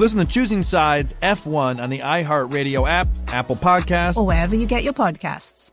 Listen to Choosing Sides F1 on the iHeartRadio app, Apple Podcasts, or wherever you get your podcasts.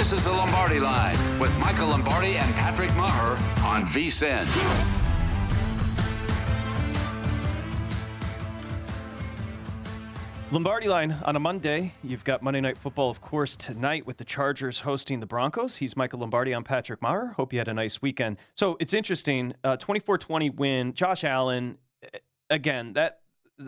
This is the Lombardi Line with Michael Lombardi and Patrick Meagher on VSIN. Lombardi line on a Monday. You've got Monday Night Football, of course, tonight with the Chargers hosting the Broncos. He's Michael Lombardi. I'm Patrick Meagher. Hope you had a nice weekend. So it's interesting. 24 uh, 20 win. Josh Allen, again, that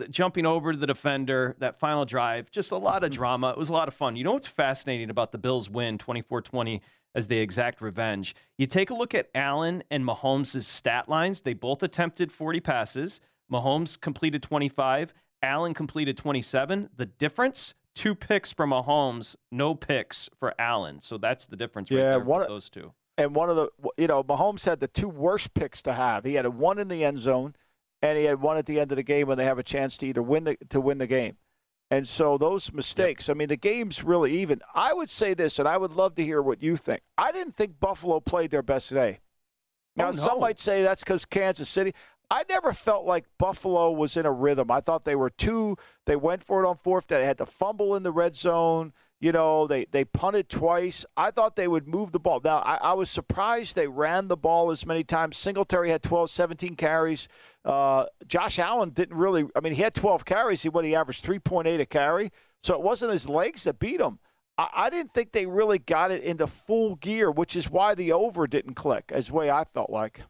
jumping over to the defender, that final drive, just a lot of mm-hmm. drama. It was a lot of fun. You know what's fascinating about the Bills' win 24 20 as they exact revenge? You take a look at Allen and Mahomes' stat lines. They both attempted 40 passes. Mahomes completed 25. Allen completed 27. The difference, two picks for Mahomes, no picks for Allen. So that's the difference right yeah, one, those two. And one of the, you know, Mahomes had the two worst picks to have. He had a one in the end zone, and he had one at the end of the game when they have a chance to either win the to win the game. And so those mistakes, yep. I mean, the game's really even. I would say this, and I would love to hear what you think. I didn't think Buffalo played their best today. Now, oh, no. some might say that's because Kansas City. I never felt like Buffalo was in a rhythm. I thought they were too. They went for it on fourth. They had to fumble in the red zone. You know, they they punted twice. I thought they would move the ball. Now, I, I was surprised they ran the ball as many times. Singletary had 12, 17 carries. Uh, Josh Allen didn't really. I mean, he had 12 carries. He what he averaged 3.8 a carry. So it wasn't his legs that beat him. I, I didn't think they really got it into full gear, which is why the over didn't click, as way I felt like.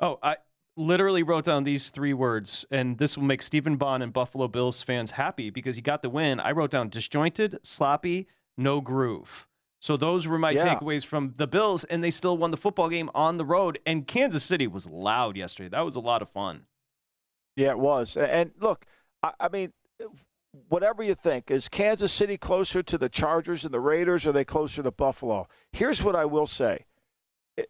Oh, I literally wrote down these three words, and this will make Stephen Bond and Buffalo Bills fans happy because he got the win. I wrote down disjointed, sloppy, no groove. So those were my yeah. takeaways from the Bills, and they still won the football game on the road. And Kansas City was loud yesterday. That was a lot of fun. Yeah, it was. And look, I, I mean, whatever you think, is Kansas City closer to the Chargers and the Raiders, or are they closer to Buffalo? Here's what I will say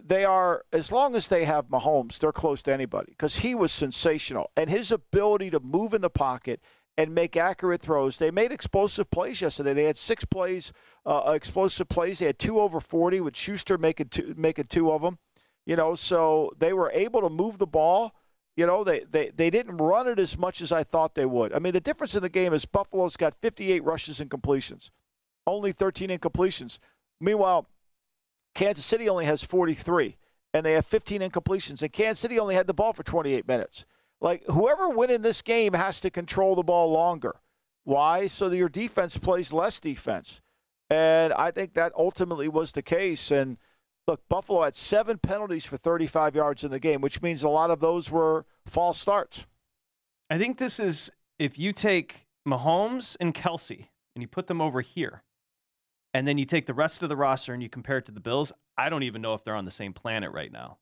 they are as long as they have Mahomes, they're close to anybody because he was sensational and his ability to move in the pocket and make accurate throws. They made explosive plays yesterday. They had six plays, uh, explosive plays. They had two over forty with Schuster making two, making two of them. You know, so they were able to move the ball. You know, they, they, they didn't run it as much as I thought they would. I mean, the difference in the game is Buffalo's got 58 rushes and completions, only 13 incompletions. Meanwhile, Kansas City only has 43, and they have 15 incompletions. And Kansas City only had the ball for 28 minutes. Like, whoever win in this game has to control the ball longer. Why? So that your defense plays less defense. And I think that ultimately was the case. And look, Buffalo had seven penalties for 35 yards in the game, which means a lot of those were false starts. I think this is if you take Mahomes and Kelsey and you put them over here, and then you take the rest of the roster and you compare it to the Bills, I don't even know if they're on the same planet right now.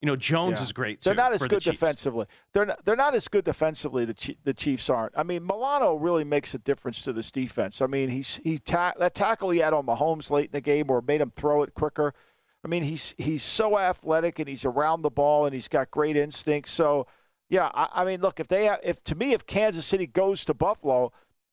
You know, Jones yeah. is great. Too, they're not as good the defensively. They're not. They're not as good defensively. The the Chiefs aren't. I mean, Milano really makes a difference to this defense. I mean, he's he ta- that tackle he had on Mahomes late in the game, or made him throw it quicker. I mean, he's he's so athletic and he's around the ball and he's got great instincts. So, yeah, I, I mean, look, if they have, if to me, if Kansas City goes to Buffalo,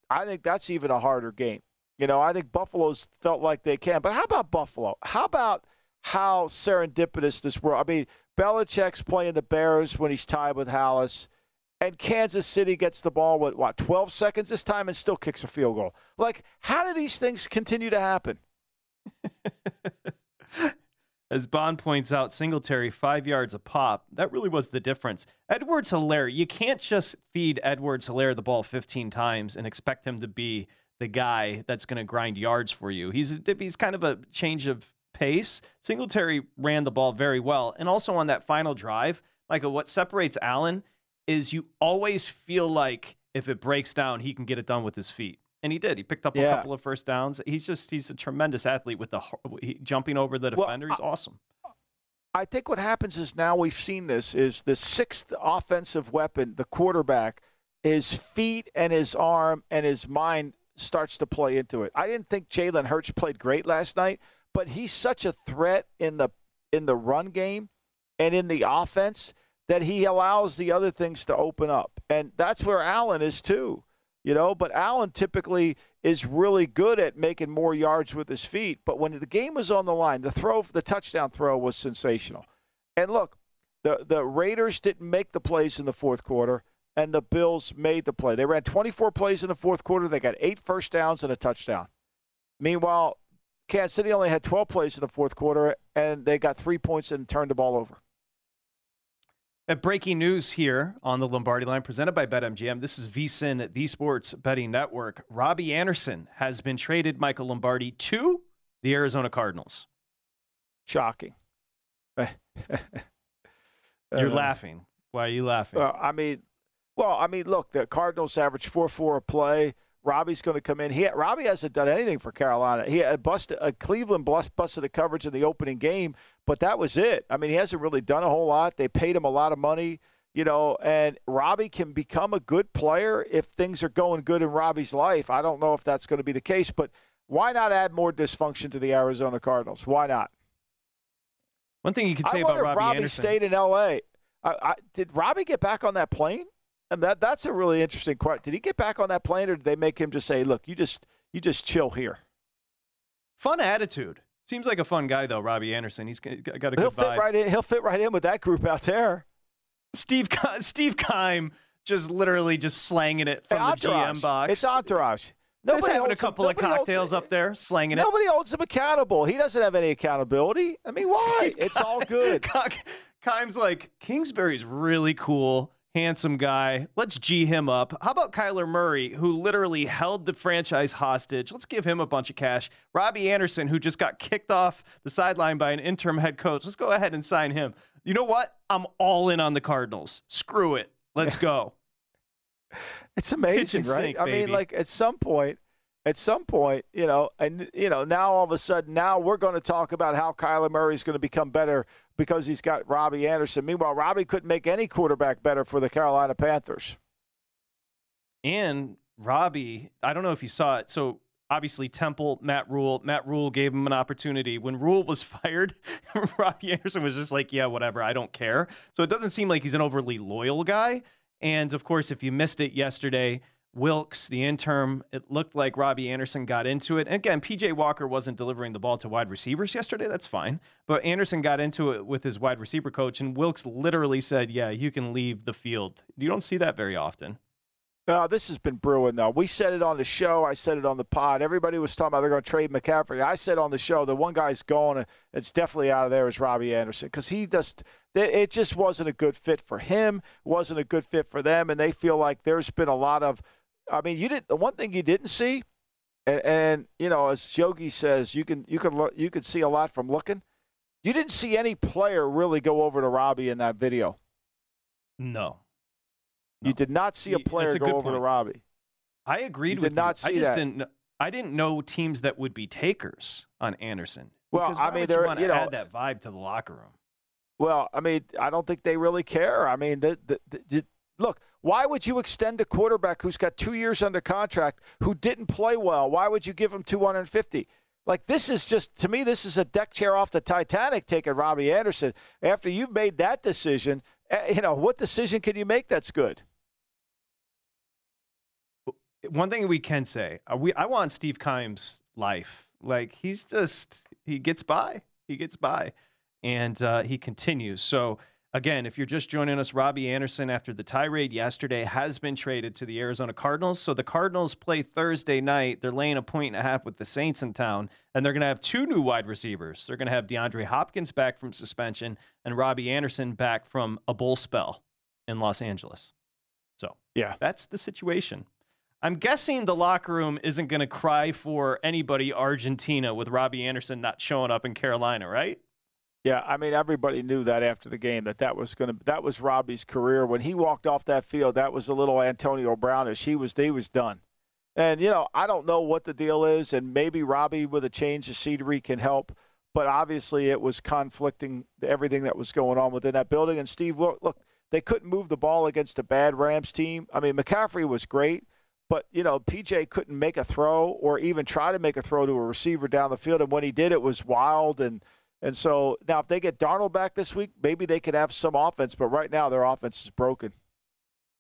I think that's even a harder game. You know, I think Buffalo's felt like they can. But how about Buffalo? How about how serendipitous this world? I mean, Belichick's playing the Bears when he's tied with Halas, and Kansas City gets the ball with what 12 seconds this time and still kicks a field goal. Like, how do these things continue to happen? As Bond points out, Singletary five yards a pop. That really was the difference. Edwards Helaire, you can't just feed Edwards Helaire the ball 15 times and expect him to be the guy that's going to grind yards for you. He's he's kind of a change of pace. Singletary ran the ball very well, and also on that final drive, Michael, what separates Allen is you always feel like if it breaks down, he can get it done with his feet and he did. He picked up Yeah. a couple of first downs. He's just he's a tremendous athlete with the he, jumping over the Well, defender. he's awesome. I think what happens is now we've seen this is the sixth offensive weapon, the quarterback, his feet and his arm and his mind starts to play into it. I didn't think Jalen Hurts played great last night, but he's such a threat in the in the run game and in the offense that he allows the other things to open up. And that's where Allen is too. You know, but Allen typically is really good at making more yards with his feet. But when the game was on the line, the throw, the touchdown throw was sensational. And look, the the Raiders didn't make the plays in the fourth quarter, and the Bills made the play. They ran 24 plays in the fourth quarter. They got eight first downs and a touchdown. Meanwhile, Kansas City only had 12 plays in the fourth quarter, and they got three points and turned the ball over. At breaking news here on the Lombardi line, presented by BetMGM. This is VSIN, the Sports Betting Network. Robbie Anderson has been traded, Michael Lombardi, to the Arizona Cardinals. Shocking. You're Uh, laughing. Why are you laughing? Uh, I mean, well, I mean, look, the Cardinals average four four a play. Robbie's going to come in. He Robbie hasn't done anything for Carolina. He had busted uh, Cleveland bust, busted the coverage in the opening game, but that was it. I mean, he hasn't really done a whole lot. They paid him a lot of money, you know, and Robbie can become a good player if things are going good in Robbie's life. I don't know if that's going to be the case, but why not add more dysfunction to the Arizona Cardinals? Why not? One thing you could say I about Robbie if Robbie Anderson. stayed in L.A. I, I, did Robbie get back on that plane? And that that's a really interesting question. Did he get back on that plane, or did they make him just say, "Look, you just you just chill here"? Fun attitude. Seems like a fun guy though, Robbie Anderson. He's got a good He'll fit vibe. right in. He'll fit right in with that group out there. Steve Steve Keim just literally just slanging it from Hey, the. GM box. It's entourage. Just Nobody having a holds him- couple of cocktails up there, slanging it. Nobody holds him accountable. He doesn't have any accountability. I mean, why? Steve it's all good. Keim's like Kingsbury's really cool, handsome guy. Let's G him up. How about Kyler Murray, who literally held the franchise hostage? Let's give him a bunch of cash. Robbie Anderson, who just got kicked off the sideline by an interim head coach. Let's go ahead and sign him. You know what? I'm all in on the Cardinals. Screw it. Let's go. It's amazing, Kitchen right? sink, I baby. mean, like at some point, at some point, you know, and you know, now all of a sudden, now we're going to talk about how Kyler Murray is going to become better because he's got Robbie Anderson. Meanwhile, Robbie couldn't make any quarterback better for the Carolina Panthers. And Robbie, I don't know if you saw it. So obviously Temple, Matt Rhule, Matt Rhule gave him an opportunity. When Rhule was fired, Robbie Anderson was just like, yeah, whatever, I don't care. So it doesn't seem like he's an overly loyal guy. And of course, if you missed it yesterday, Wilks, the interim, it looked like Robbie Anderson got into it. And again, PJ Walker wasn't delivering the ball to wide receivers yesterday. That's fine. But Anderson got into it with his wide receiver coach, and Wilks literally said, Yeah, you can leave the field. You don't see that very often. Uh, this has been brewing, though. We said it on the show. I said it on the pod. Everybody was talking about they're going to trade McCaffrey. I said on the show the one guy's going. It's definitely out of there is Robbie Anderson because he just it just wasn't a good fit for him. wasn't a good fit for them, and they feel like there's been a lot of. I mean, you didn't. the one thing you didn't see, and, and you know, as Yogi says, you can you can look, you can see a lot from looking. You didn't see any player really go over to Robbie in that video. No. You did not see a player a go over to. Robbie. I agreed You with did not you. I just that. didn't. I didn't know teams that would be takers on Anderson. Well, I mean, you want you to know- add that vibe to the locker room. Well, I mean, I don't think they really care. I mean, the, the, the, the- look, why would you extend a quarterback who's got two years under contract who didn't play well? Why would you give him 250? Like, this is just, to me, this is a deck chair off the Titanic taking Robbie Anderson. After you've made that decision, eh, you know, what decision can you make that's good? one thing we can say, uh, we I want Steve Keim's life. Like he's just he gets by, he gets by, and uh, he continues. So again, if you're just joining us, Robbie Anderson after the tirade yesterday has been traded to the Arizona Cardinals. So the Cardinals play Thursday night. They're laying a point and a half with the Saints in town, and they're going to have two new wide receivers. They're going to have DeAndre Hopkins back from suspension and Robbie Anderson back from a bull spell in Los Angeles. So Yeah. that's the situation. I'm guessing the locker room isn't going to cry for anybody Argentina with Robbie Anderson not showing up in Carolina, right? Yeah, I mean everybody knew that after the game that that was going to that was Robbie's career when he walked off that field. That was a little Antonio Brownish. He was he was done. And you know I don't know what the deal is, and maybe Robbie with a change of scenery can help. But obviously it was conflicting everything that was going on within that building. And Steve, look, look they couldn't move the ball against a bad Rams team. I mean McCaffrey was great, but you know PJ couldn't make a throw or even try to make a throw to a receiver down the field. And when he did, it was wild and. And so now, if they get Darnold back this week, maybe they could have some offense. But right now, their offense is broken.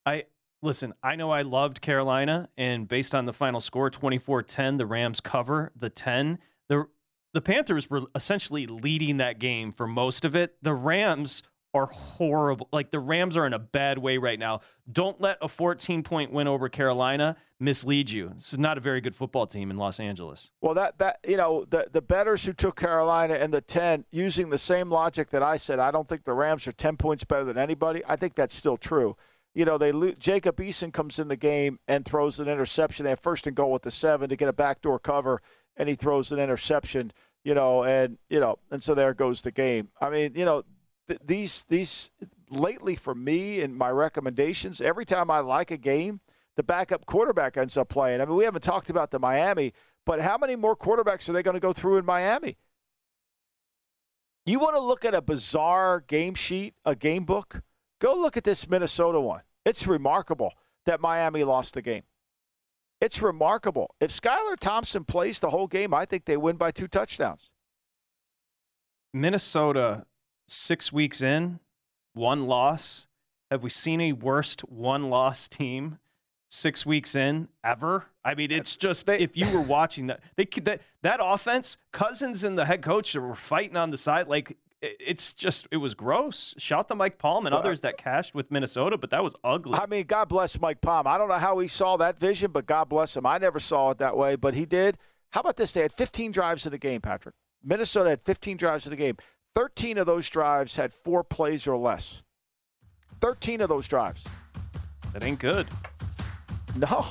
I listen, I know I loved Carolina, and based on the final score 24 10, the Rams cover the 10. The, the Panthers were essentially leading that game for most of it. The Rams are horrible. Like the Rams are in a bad way right now. Don't let a 14 point win over Carolina mislead you. This is not a very good football team in Los Angeles. Well, that that you know the the betters who took Carolina and the ten using the same logic that I said, I don't think the Rams are ten points better than anybody. I think that's still true. You know, they Jacob Eason comes in the game and throws an interception. They have first and goal with the seven to get a backdoor cover, and he throws an interception. You know, and you know, and so there goes the game. I mean, you know, th- these these lately for me and my recommendations, every time I like a game, the backup quarterback ends up playing. I mean, we haven't talked about the Miami, but how many more quarterbacks are they going to go through in Miami? You want to look at a bizarre game sheet, a game book? Go look at this Minnesota one. It's remarkable that Miami lost the game. It's remarkable. If Skylar Thompson plays the whole game, I think they win by two touchdowns. Minnesota, six weeks in, one loss. Have we seen a worst one loss team six weeks in ever? I mean, it's just They- if you were watching that, they could- that that offense, Cousins and the head coach were fighting on the side. Like it's just it was gross. Shout to Mike Palm and others that cashed with Minnesota, but that was ugly. I mean, God bless Mike Palm. I don't know how he saw that vision, but God bless him. I never saw it that way, but he did. How about this? They had 15 drives of the game, Patrick. Minnesota had 15 drives of the game. 13 of those drives had four plays or less. 13 of those drives. that ain't good. No.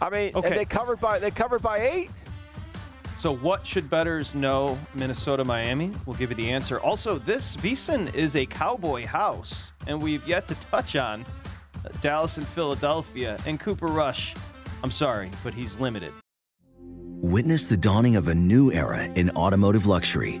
I mean, Okay. and they covered by they covered by eight. So, what should betters know? Minnesota, Miami. We'll give you the answer. Also, this VSiN is a cowboy house, and we've yet to touch on Dallas and Philadelphia and Cooper Rush. I'm sorry, but he's limited. Witness the dawning of a new era in automotive luxury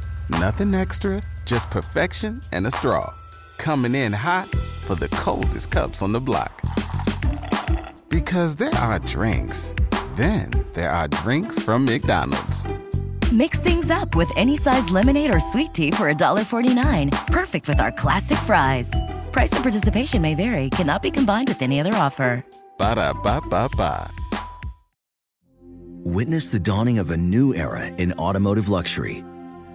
Nothing extra, just perfection and a straw. Coming in hot for the coldest cups on the block. Because there are drinks, then there are drinks from McDonald's. Mix things up with any size lemonade or sweet tea for $1.49. Perfect with our classic fries. Price and participation may vary, cannot be combined with any other offer. Ba da ba ba ba. Witness the dawning of a new era in automotive luxury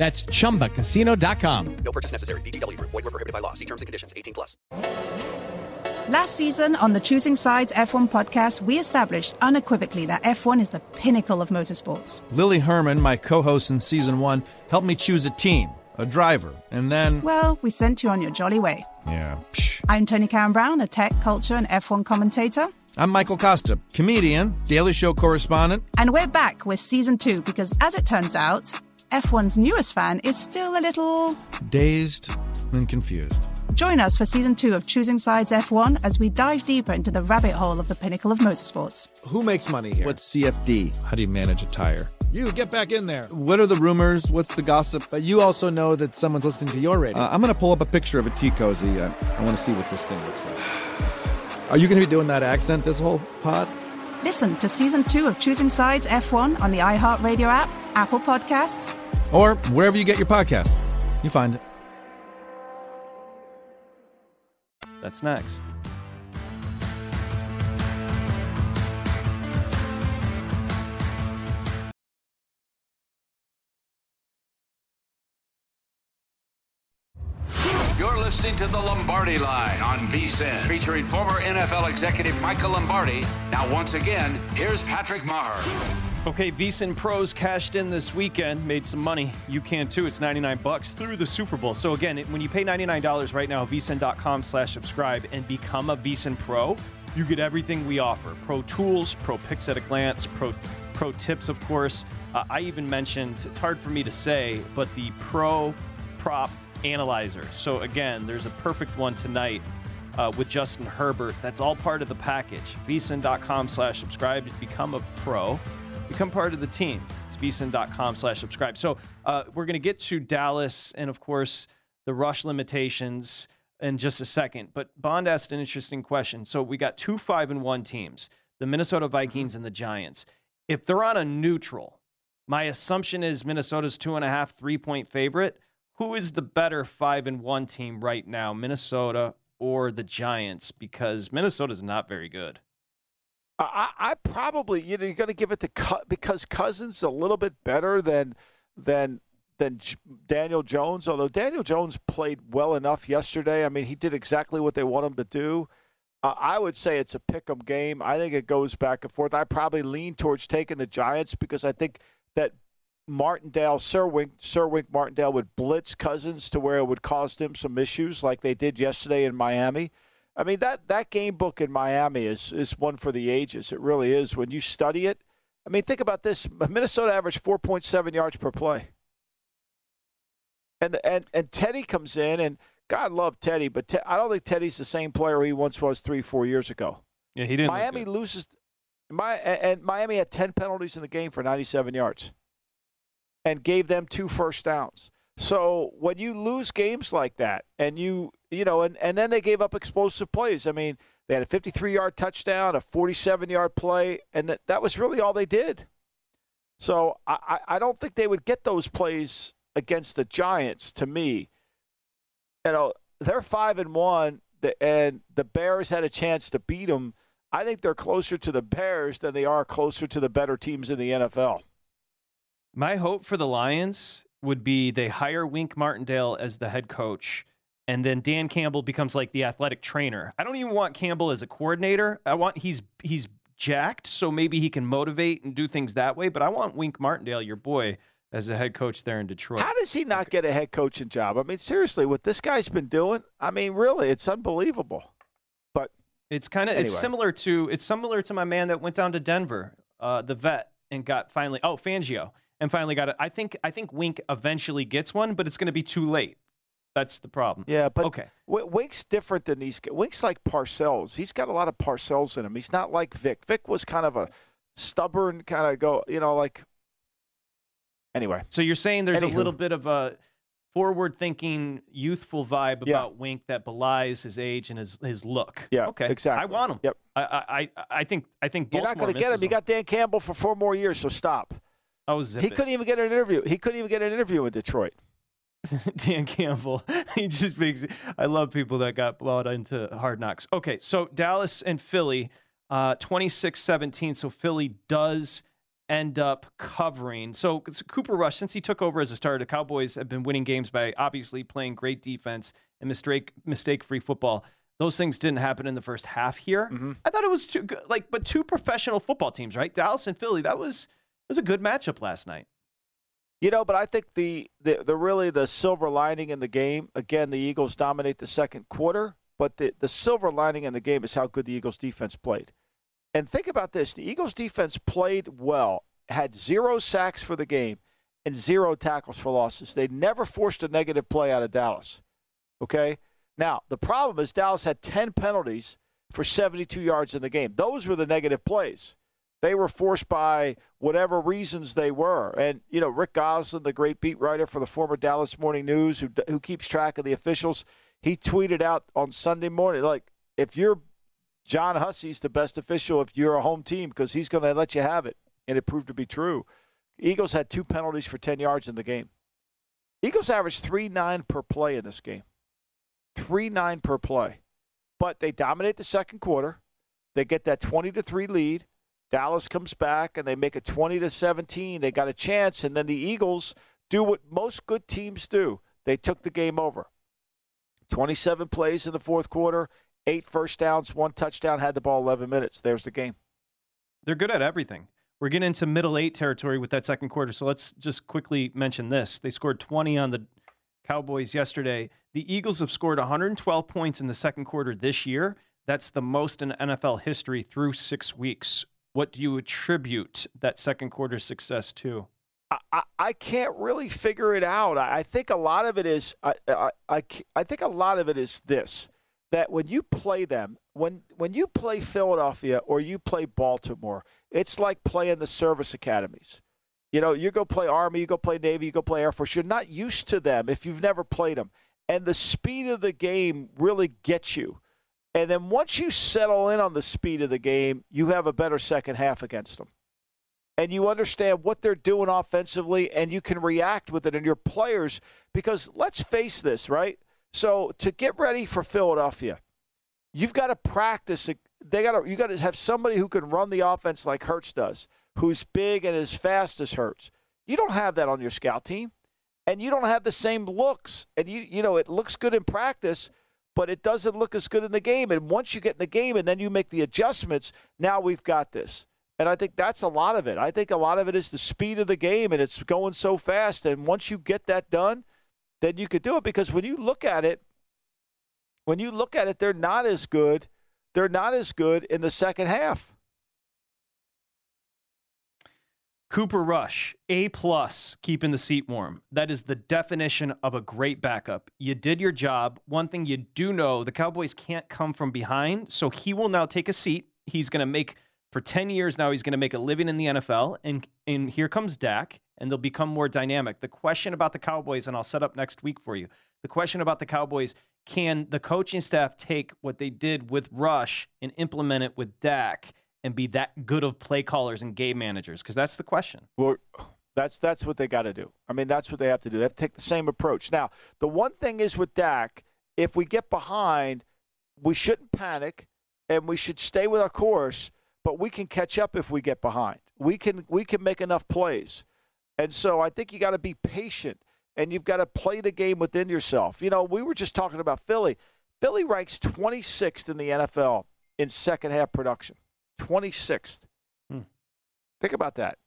That's chumbacasino.com. No purchase necessary. VGW Group. Void were prohibited by law. See terms and conditions. 18 plus. Last season on the Choosing Sides F1 podcast, we established unequivocally that F1 is the pinnacle of motorsports. Lily Herman, my co host in season one, helped me choose a team, a driver, and then. Well, we sent you on your jolly way. Yeah. Psh. I'm Tony Karen Brown, a tech, culture, and F1 commentator. I'm Michael Kosta, comedian, Daily Show correspondent. And we're back with season two because, as it turns out, F1's newest fan is still a little dazed and confused. Join us for season two of Choosing Sides F1 as we dive deeper into the rabbit hole of the pinnacle of motorsports. Who makes money here? What's CFD? How do you manage a tire? You get back in there. What are the rumors? What's the gossip? But you also know that someone's listening to your radio. Uh, I'm going to pull up a picture of a tea cozy. Uh, I want to see what this thing looks like. Are you going to be doing that accent this whole pod? Listen to season two of Choosing Sides F1 on the iHeartRadio app, Apple Podcasts, or wherever you get your podcast. You find it. That's next. You're listening to the Lombardi Line on VSIN, featuring former NFL executive Michael Lombardi. Now, once again, here's Patrick Meagher. Okay, VSIN pros cashed in this weekend, made some money. You can too. It's 99 bucks through the Super Bowl. So again, when you pay $99 right now, vsin.com slash subscribe and become a VSIN pro, you get everything we offer. Pro tools, pro picks at a glance, pro pro tips, of course. Uh, I even mentioned, it's hard for me to say, but the pro prop analyzer. So again, there's a perfect one tonight uh, with Justin Herbert. That's all part of the package. vsin.com slash subscribe to become a pro. Become part of the team. It's vsin.com slash subscribe. So uh, we're going to get to Dallas and, of course, the rush limitations in just a second. But Bond asked an interesting question. So we got two five and one teams, the Minnesota Vikings and the Giants. If they're on a neutral, my assumption is Minnesota's two and a half, three point favorite. Who is the better five and one team right now, Minnesota or the Giants? Because Minnesota's not very good. I, I probably you know you're going to give it to Cut because Cousins a little bit better than than than Daniel Jones. Although Daniel Jones played well enough yesterday. I mean, he did exactly what they want him to do. Uh, I would say it's a pick 'em game. I think it goes back and forth. I probably lean towards taking the Giants because I think that Martindale, Sir Wink, Sir Wink Martindale would blitz Cousins to where it would cause him some issues, like they did yesterday in Miami. I mean that that game book in Miami is is one for the ages. It really is. When you study it, I mean, think about this: Minnesota averaged 4.7 yards per play, and and and Teddy comes in, and God love Teddy, but Te- I don't think Teddy's the same player he once was three, four years ago. Yeah, he didn't. Miami loses. My and Miami had 10 penalties in the game for 97 yards, and gave them two first downs. So when you lose games like that, and you you know, and, and then they gave up explosive plays. I mean, they had a 53 yard touchdown, a 47 yard play, and that, that was really all they did. So I, I don't think they would get those plays against the Giants. To me, you know, they're five and one, and the Bears had a chance to beat them. I think they're closer to the Bears than they are closer to the better teams in the NFL. My hope for the Lions would be they hire Wink Martindale as the head coach, and then Dan Campbell becomes like the athletic trainer. I don't even want Campbell as a coordinator. I want he's he's jacked, so maybe he can motivate and do things that way. But I want Wink Martindale, your boy, as a head coach there in Detroit. How does he not get a head coaching job? I mean, seriously, what this guy's been doing, I mean, really, it's unbelievable. But it's kind of anyway. it's similar to it's similar to my man that went down to Denver, uh, the vet, and got finally oh Fangio and finally got it. I think I think Wink eventually gets one, but it's going to be too late. That's the problem. Yeah, but okay. Wink's different than these. Wink's like Parcells. He's got a lot of Parcells in him. He's not like Vic. Vic was kind of a stubborn kind of go. You know, like anyway. So you're saying there's Anywho. a little bit of a forward-thinking, youthful vibe Yeah. about Wink that belies his age and his his look. Yeah, okay, exactly. I want him. Yep. I I I, I think I think You're not going to get him. misses You got Dan Campbell for four more years, so stop. Oh, zip he it. couldn't even get an interview. He couldn't even get an interview in Detroit. Dan Campbell. he just makes. I love people that got brought into Hard Knocks. Okay, so Dallas and Philly, uh, 26-17. So Philly does end up covering. So Cooper Rush, since he took over as a starter, the Cowboys have been winning games by obviously playing great defense and mistake mistake free football. Those things didn't happen in the first half here. I thought it was too good, like, but two professional football teams, right? Dallas and Philly. That was was a good matchup last night. You know, but I think the, the the really the silver lining in the game. Again, the Eagles dominate the second quarter, but the the silver lining in the game is how good the Eagles defense played. And think about this: the Eagles defense played well, had zero sacks for the game, and zero tackles for losses. They never forced a negative play out of Dallas. Okay. Now the problem is Dallas had ten penalties for 72 yards in the game. Those were the negative plays. They were forced by whatever reasons they were. And, you know, Rick Gosselin, the great beat writer for the former Dallas Morning News, who, who keeps track of the officials, he tweeted out on Sunday morning, like, if you're John Hussey's the best official if you're a home team because he's going to let you have it. And it proved to be true. Eagles had two penalties for 10 yards in the game. Eagles averaged 3 9 per play in this game. 3 9 per play. But they dominate the second quarter. They get that 20 to 3 lead. Dallas comes back and they make it 20 to 17. They got a chance, and then the Eagles do what most good teams do. They took the game over. 27 plays in the fourth quarter, eight first downs, one touchdown, had the ball 11 minutes. There's the game. They're good at everything. We're getting into middle eight territory with that second quarter. So let's just quickly mention this. They scored 20 on the Cowboys yesterday. The Eagles have scored 112 points in the second quarter this year. That's the most in NFL history through six weeks. What do you attribute that second quarter success to? I, I, can't really figure it out. I, I think a lot of it is I, I, I, I think a lot of it is this that when you play them, when when you play Philadelphia or you play Baltimore, it's like playing the service academies. You know, you go play Army, you go play Navy, you go play Air Force. You're not used to them if you've never played them. And the speed of the game really gets you. And then once you settle in on the speed of the game, you have a better second half against them. And you understand what they're doing offensively and you can react with it and your players because let's face this, right? So to get ready for Philadelphia, you've got to practice. They got to you got to have somebody who can run the offense like Hurts does, who's big and as fast as Hurts. You don't have that on your scout team, and you don't have the same looks. And you you know it looks good in practice, but it doesn't look as good in the game. And once you get in the game and then you make the adjustments, now we've got this. And I think that's a lot of it. I think a lot of it is the speed of the game, and it's going so fast. And once you get that done, then you could do it. Because when you look at it, when you look at it, they're not as good. They're not as good in the second half. Cooper Rush, A plus, keeping the seat warm. That is the definition of a great backup. You did your job. One thing you do know, the Cowboys can't come from behind, so he will now take a seat. He's going to make for 10 years now he's going to make a living in the NFL and and here comes Dak and they'll become more dynamic. The question about the Cowboys, and I'll set up next week for you. The question about the Cowboys can the coaching staff take what they did with Rush and implement it with Dak and be that good of play callers and game managers? Because that's the question. Well, that's that's what they got to do. I mean, that's what they have to do. They have to take the same approach. Now, the one thing is with Dak, if we get behind, we shouldn't panic and we should stay with our course, but we can catch up if we get behind. We can we can make enough plays. And so I think you got to be patient and you've got to play the game within yourself. You know, we were just talking about Philly. Philly ranks 26th in the NFL in second half production. 26th. Hmm. Think about that.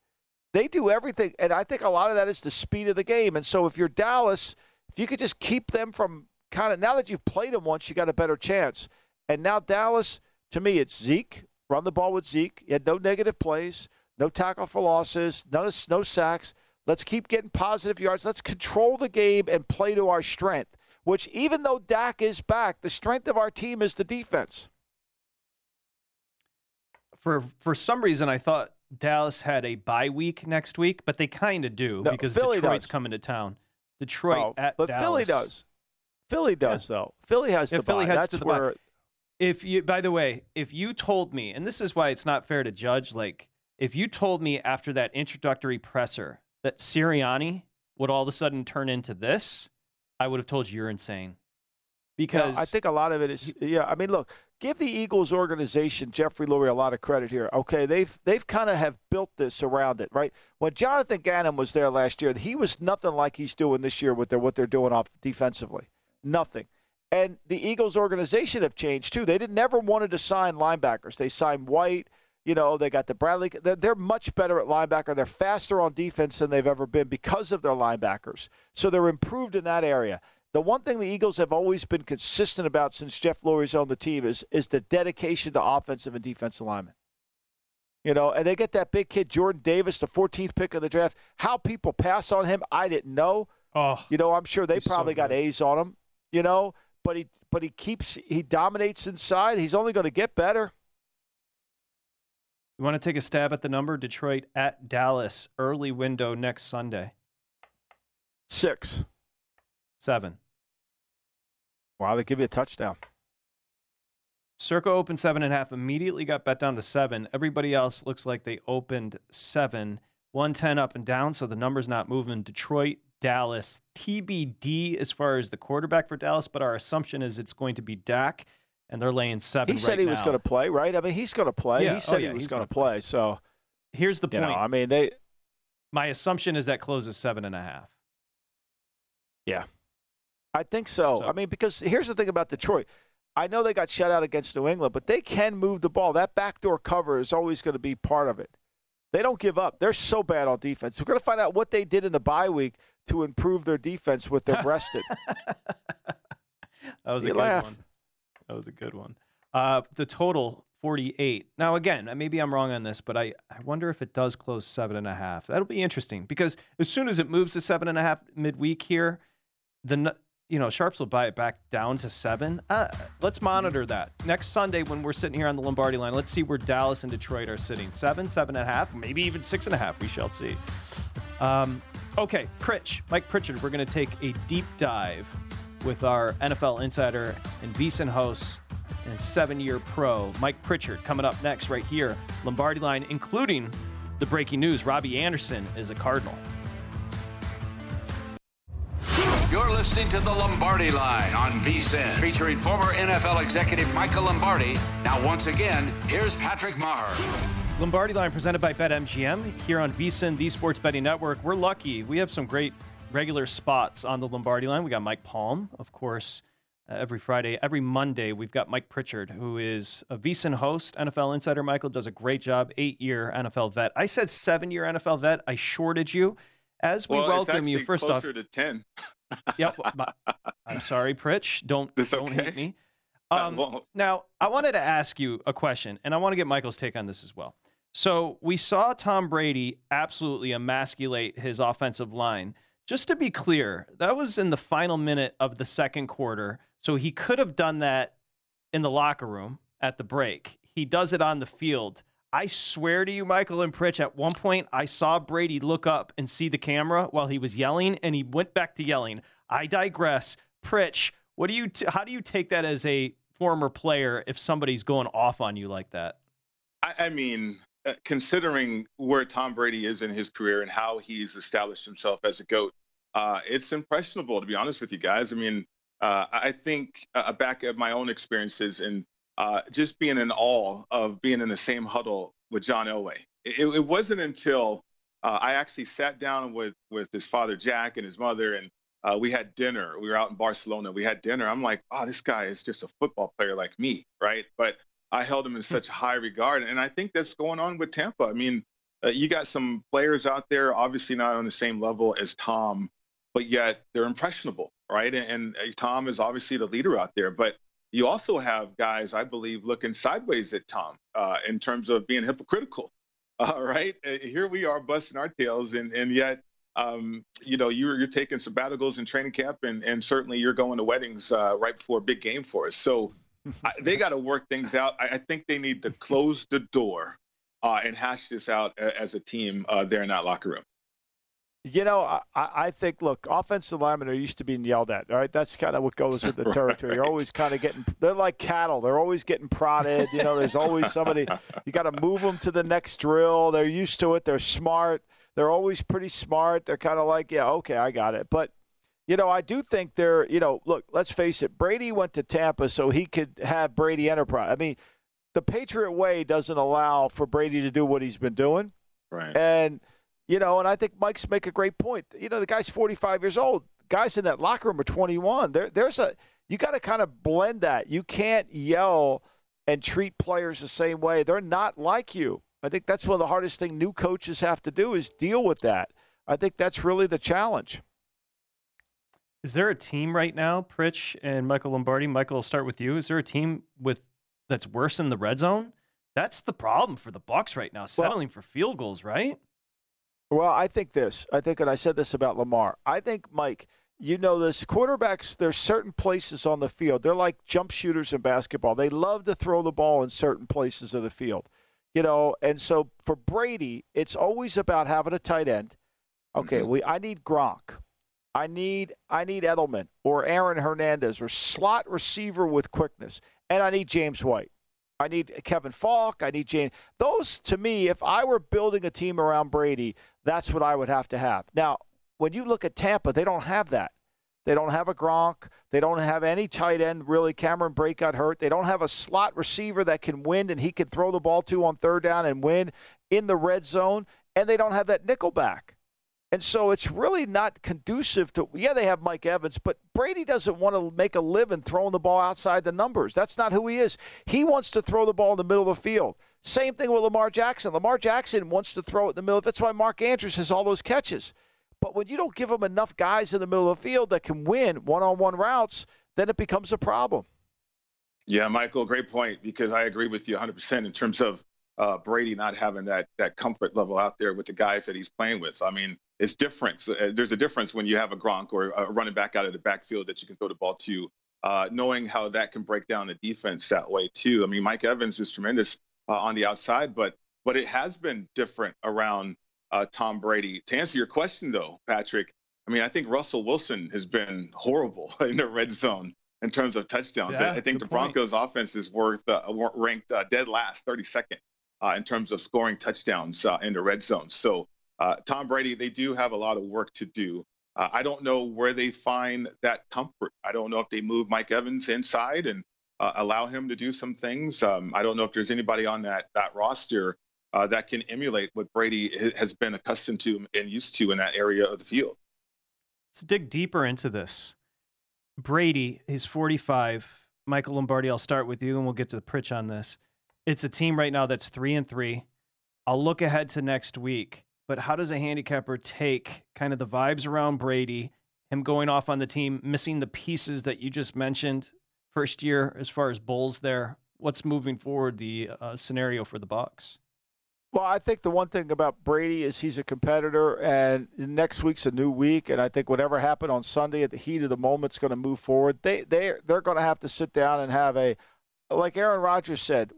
They do everything, and I think a lot of that is the speed of the game. And so if you're Dallas, if you could just keep them from kind of now that you've played them once, you got a better chance. And now Dallas, to me, it's Zeke. Run the ball with Zeke. You had no negative plays, no tackle for losses, none of, no sacks. Let's keep getting positive yards. Let's control the game and play to our strength. Which, even though Dak is back, the strength of our team is the defense. For for some reason, I thought Dallas had a bye week next week, but they kind of do No, because Philly Detroit's does. coming to town. Detroit Oh, at but Dallas. Philly does. Philly does though. Philly has Yeah, the Philly bye. heads That's to the where bye. If you, by the way, if you told me, and this is why it's not fair to judge, like if you told me after that introductory presser that Sirianni would all of a sudden turn into this, I would have told you you're insane. Because Yeah, I think a lot of it is yeah. I mean, look, give the Eagles organization Jeffrey Lurie a lot of credit here. Okay, they've they've kind of have built this around it, right? When Jonathan Gannon was there last year, he was nothing like he's doing this year with their what they're doing off defensively, nothing. And the Eagles organization have changed too. They did never wanted to sign linebackers. They signed White. You know, they got the Bradley. They're, they're much better at linebacker. They're faster on defense than they've ever been because of their linebackers. So they're improved in that area. The one thing the Eagles have always been consistent about since Jeff Lurie's on the team is is the dedication to offensive and defensive linemen. You know, and they get that big kid Jordan Davis, the 14th pick of the draft. How people pass on him, I didn't know. Oh, you know, I'm sure they he's so probably got. A's on him. You know, but he but he keeps he dominates inside. He's only going to get better. you want to take a stab at the number Detroit at Dallas early window next Sunday. Six. Seven. Wow, they give you a touchdown. Circa opened seven and a half, immediately got bet down to seven. Everybody else looks like they opened seven, 110 up and down, so the number's not moving. Detroit, Dallas, TBD as far as the quarterback for Dallas, but our assumption is it's going to be Dak, and they're laying seven. He said right he was going to play, right? I mean, he's going to play. Yeah, He oh, said oh, yeah, he was going to play. So Here's the point. know, I mean, they My assumption is that closes seven and a half. Yeah. I think so. I mean, because here's the thing about Detroit. I know they got shut out against New England, but they can move the ball. That backdoor cover is always going to be part of it. They don't give up. They're so bad on defense. We're going to find out what they did in the bye week to improve their defense with their rested. That was a You good laugh. one. That was a good one. Uh, the total 48. Now, again, maybe I'm wrong on this, but I, I wonder if it does close seven and a half. That'll be interesting because as soon as it moves to seven and a half midweek here, the you know sharps will buy it back down to seven. Uh, let's monitor that next Sunday when we're sitting here on the Lombardi line. Let's see where Dallas and Detroit are sitting. Seven, seven and a half, maybe even six and a half. We shall see. Um, okay, Pritch, Mike Pritchard. We're going to take a deep dive with our NFL insider and VSiN host and seven-year pro Mike Pritchard coming up next right here, Lombardi line, including the breaking news: Robbie Anderson is a Cardinal. Listening to the Lombardi Line on VSIN, featuring former NFL executive Michael Lombardi. Now, once again, here's Patrick Meagher. Lombardi line presented by BetMGM here on VSiN, the Sports Betting Network. We're lucky. We have some great regular spots on the Lombardi line. We got Mike Palm, of course, uh, every Friday. Every Monday, we've got Mike Pritchard, who is a VSiN host, NFL insider. Michael does a great job, eight year NFL vet. I said seven year NFL vet. I shorted you. As we well, welcome it's you, actually first off, closer to ten. Yep. my- I'm sorry, Pritch. Don't don't hate me. Um, won't. now, I wanted to ask you a question, and I want to get Michael's take on this as well. So we saw Tom Brady absolutely emasculate his offensive line. Just to be clear, that was in the final minute of the second quarter. So he could have done that in the locker room at the break. He does it on the field. I swear to you, Michael and Pritch, at one point I saw Brady look up and see the camera while he was yelling, and he went back to yelling. I digress. Pritch, what do you? T- how do you take that as a former player if somebody's going off on you like that? I, I mean, uh, considering where Tom Brady is in his career and how he's established himself as a goat, uh, it's impressionable to be honest with you guys. I mean, uh, I think uh, back at my own experiences and uh, just being in awe of being in the same huddle with John Elway. It, it wasn't until uh, I actually sat down with with his father Jack and his mother, and uh, we had dinner. We were out in Barcelona. We had dinner. I'm like, oh, this guy is just a football player like me, right? But I held him in such high regard, and I think that's going on with Tampa. I mean, uh, you got some players out there, obviously not on the same level as Tom, but yet they're impressionable, right? And, and uh, Tom is obviously the leader out there, but you also have guys, I believe, looking sideways at Tom uh, in terms of being hypocritical. All right, uh, here we are busting our tails, and and yet, um, you know, you're you're taking sabbaticals in training camp, and and certainly you're going to weddings uh, right before a big game for us. So I, they got to work things out. I, I, think they need to close the door uh, and hash this out as a team uh, there in that locker room. You know, I, I think, look, offensive linemen are used to being yelled at, all right? That's kind of what goes with the territory. right. You're always kind of getting, they're like cattle. They're always getting prodded. You know, there's always somebody, you got to move them to the next drill. They're used to it. They're smart. They're always pretty smart. They're kind of like, yeah, okay, I got it. But, you know, I do think they're, you know, look, let's face it. Brady went to Tampa so he could have Brady Enterprise. I mean, the Patriot way doesn't allow for Brady to do what he's been doing. Right. And, you know, and I think Mike's make a great point. You know, the guy's 45 years old. Guys in that locker room are 21. There, there's a you got to kind of blend that. You can't yell and treat players the same way. They're not like you. I think that's one of the hardest thing new coaches have to do is deal with that. I think that's really the challenge. Is there a team right now, Pritch and Michael Lombardi? Michael, I'll start with you. Is there a team with that's worse in the red zone? That's the problem for the Bucs right now, settling well, for field goals, right? Well, I think this. I think, and I said this about Lamar. I think, Mike, you know this. Quarterbacks, there's certain places on the field. They're like jump shooters in basketball. They love to throw the ball in certain places of the field. You know, and so for Brady, it's always about having a tight end. Okay, mm-hmm. we I need Gronk. I need I need Edelman or Aaron Hernandez or slot receiver with quickness. And I need James White. I need Kevin Faulk. I need James. Those, to me, if I were building a team around Brady, that's what I would have to have. Now, when you look at Tampa, they don't have that. They don't have a Gronk. They don't have any tight end, really. Cameron Brate got hurt. They don't have a slot receiver that can win and he can throw the ball to on third down and win in the red zone. And they don't have that nickel back. And so it's really not conducive to, yeah, they have Mike Evans, but Brady doesn't want to make a living throwing the ball outside the numbers. That's not who he is. He wants to throw the ball in the middle of the field. Same thing with Lamar Jackson. Lamar Jackson wants to throw it in the middle. That's why Mark Andrews has all those catches. But when you don't give him enough guys in the middle of the field that can win one on one routes, then it becomes a problem. Yeah, Michael, great point because I agree with you 100% in terms of uh, Brady not having that that comfort level out there with the guys that he's playing with. I mean, it's different. Uh, there's a difference when you have a Gronk or a running back out of the backfield that you can throw the ball to, uh, knowing how that can break down the defense that way too. I mean, Mike Evans is tremendous uh, on the outside, but but it has been different around uh, Tom Brady. To answer your question though, Patrick, I mean, I think Russell Wilson has been horrible in the red zone in terms of touchdowns. Yeah, I think the Broncos' point. offense is worth uh, ranked dead last, 32nd in terms of scoring touchdowns in the red zone. So uh, Tom Brady, they do have a lot of work to do. Uh, I don't know where they find that comfort. I don't know if they move Mike Evans inside and uh, allow him to do some things. Um, I don't know if there's anybody on that that roster uh, that can emulate what Brady has been accustomed to and used to in that area of the field. Let's dig deeper into this. Brady, he's 45. Michael Lombardi, I'll start with you, and we'll get to the Pritch on this. It's a team right now that's three and three. I'll look ahead to next week but how does a handicapper take kind of the vibes around Brady, him going off on the team, missing the pieces that you just mentioned first year as far as Bowles there? What's moving forward the uh, scenario for the Bucs? Well, I think the one thing about Brady is he's a competitor, and next week's a new week, and I think whatever happened on Sunday at the heat of the moment is going to move forward. They they they're going to have to sit down and have a, like Aaron Rodgers said,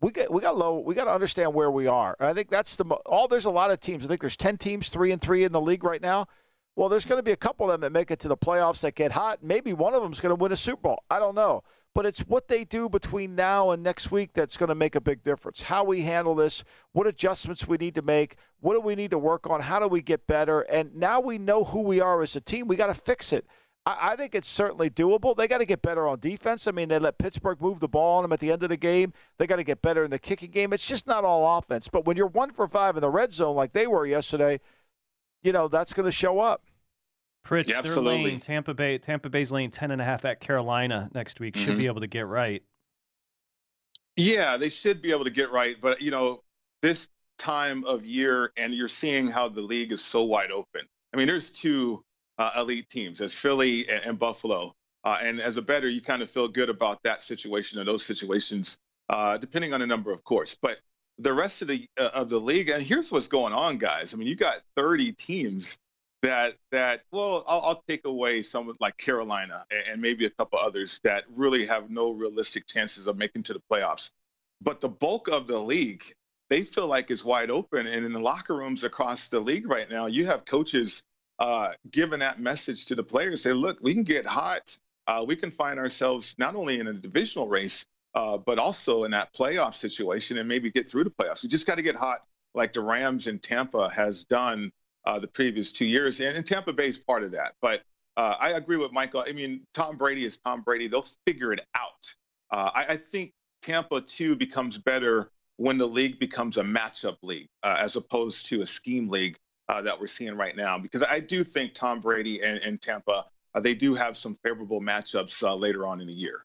we got we got low. We got to understand where we are. And I think that's the all. There's a lot of teams. I think there's ten teams, three and three in the league right now. Well, there's going to be a couple of them that make it to the playoffs that get hot. Maybe one of them is going to win a Super Bowl. I don't know. But it's what they do between now and next week that's going to make a big difference. How we handle this, what adjustments we need to make, what do we need to work on, how do we get better. And now we know who we are as a team. We got to fix it. I, think it's certainly doable. They got to get better on defense. I mean, they let Pittsburgh move the ball on them at the end of the game. They got to get better in the kicking game. It's just not all offense. But when you're one for five in the red zone like they were yesterday, you know, that's going to show up. Pritch, Yeah, they're absolutely. laying Tampa Bay. Tampa Bay's laying ten and a half at Carolina next week. Should Mhm. be able to get right. Yeah, they should be able to get right, but you know, this time of year, and you're seeing how the league is so wide open. I mean, there's two uh, elite teams, as Philly and, and Buffalo, uh, and as a better, you kind of feel good about that situation and those situations, uh, depending on the number, of course. But the rest of the uh, of the league, and here's what's going on, guys. I mean, you got 30 teams that that well, I'll, I'll take away some like Carolina and, and maybe a couple others that really have no realistic chances of making to the playoffs. But the bulk of the league, they feel like is wide open, and in the locker rooms across the league right now, you have coaches uh, giving that message to the players. Say, look, we can get hot. Uh, we can find ourselves not only in a divisional race, uh, but also in that playoff situation and maybe get through the playoffs. We just got to get hot, like the Rams in Tampa has done uh, the previous two years, and, and Tampa Bay is part of that. But uh, I agree with Michael. I mean, Tom Brady is Tom Brady. They'll figure it out. Uh, I, I think Tampa too becomes better when the league becomes a matchup league uh, as opposed to a scheme league that we're seeing right now. Because I do think Tom Brady and, and Tampa they do have some favorable matchups later on in the year.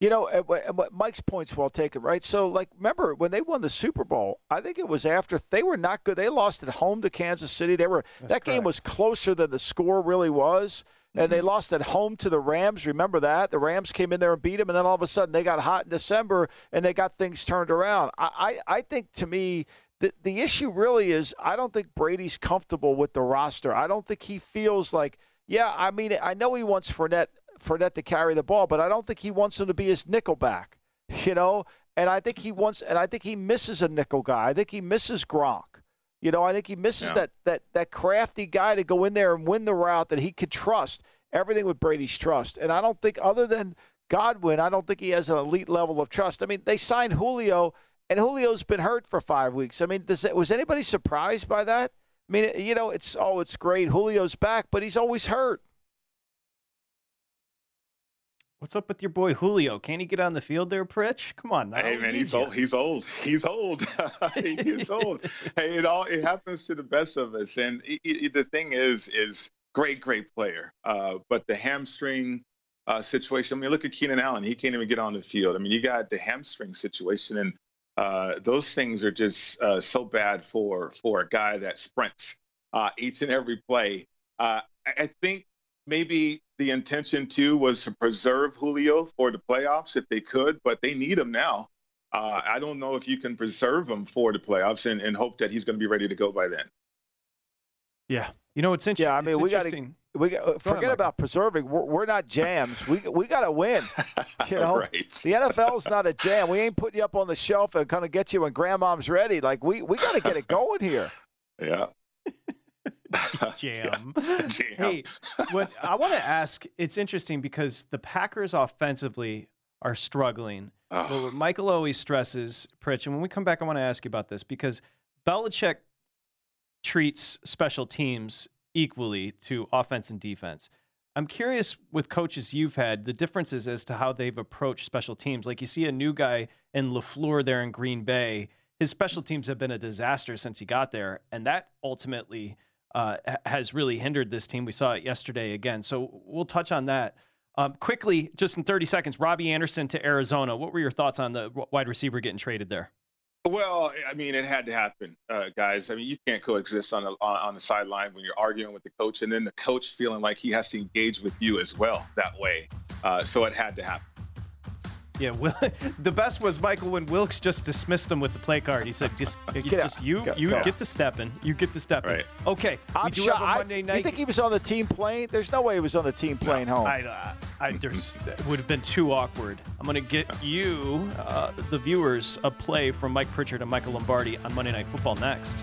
You know, and what- and what Mike's point's well taken, right? So, like, remember when they won the Super Bowl? I think it was after they were not good. They lost at home to Kansas City. They were that game was closer than the score really was, and they mm-hmm. lost at home to the Rams. Remember that the Rams came in there and beat them, and then all of a sudden they got hot in December and they got things turned around. I, I, I think to me. The, the issue really is I don't think Brady's comfortable with the roster. I don't think he feels like, yeah, I mean, I know he wants Fournette Fournette to carry the ball, but I don't think he wants him to be his nickel back, you know. And I think he wants, and I think he misses a nickel guy. I think he misses Gronk. You know, I think he misses Yeah. that that that crafty guy to go in there and win the route that he could trust. Everything with Brady's trust, and I don't think other than Godwin, I don't think he has an elite level of trust. I mean, they signed Julio, and Julio's been hurt for five weeks. I mean, does was anybody surprised by that? I mean, you know, it's oh, it's great. Julio's back, but he's always hurt. What's up with your boy Julio? Can he get on the field there, Pritch? Come on, Hey man, he's old. He's old. He's old. he is old. hey, it all it happens to the best of us. And i i the thing is, is great, great player. Uh, but the hamstring uh, situation. I mean, look at Keenan Allen. He can't even get on the field. I mean, you got the hamstring situation, and uh, those things are just uh, so bad for for a guy that sprints uh, each and every play. Uh, I, I think maybe the intention too was to preserve Julio for the playoffs if they could, but they need him now. Uh, I don't know if you can preserve him for the playoffs and, and hope that he's going to be ready to go by then. Yeah, you know it's interesting. Yeah, I mean, we got to we got, ahead, forget Michael. about preserving. We're, we're not jams. We we got to win. You know, Right. the NFL's not a jam. We ain't putting you up on the shelf and kind of get you when grandmom's ready. Like we we got to get it going here. Yeah. jam. Jam. Hey, what I want to ask, it's interesting because the Packers offensively are struggling. But what Michael always stresses, Pritch, and when we come back, I want to ask you about this because Belichick treats special teams equally to offense and defense. I'm curious with coaches you've had, the differences as to how they've approached special teams. Like you see a new guy in LaFleur there in Green Bay. His special teams have been a disaster since he got there, and that ultimately uh, has really hindered this team. We saw it yesterday again. So we'll touch on that. Um, quickly, just in 30 seconds, Robbie Anderson to Arizona. What were your thoughts on the wide receiver getting traded there? Well, I mean, it had to happen, uh, guys. I mean, you can't coexist on the on, the sideline when you're arguing with the coach, and then the coach feeling like he has to engage with you as well that way. Uh, so it had to happen. Yeah, Will, the best was Michael when Wilks just dismissed him with the play card. He said, "Just, you, Get just out. you, Go- you go. get to stepping. You get to stepping." Right. Okay, I'm do sure. have a I- Monday You think he was on the team plane? There's no way he was on the team plane home. I, uh, I, there's, it would have been too awkward. I'm going to get you, uh, the viewers, a play from Mike Pritchard and Michael Lombardi on Monday Night Football next.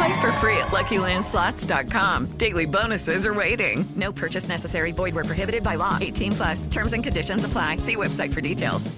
Play for free at LuckyLandSlots.com. Daily bonuses are waiting. No purchase necessary. Void where prohibited by law. 18 plus. Terms and conditions apply. See website for details.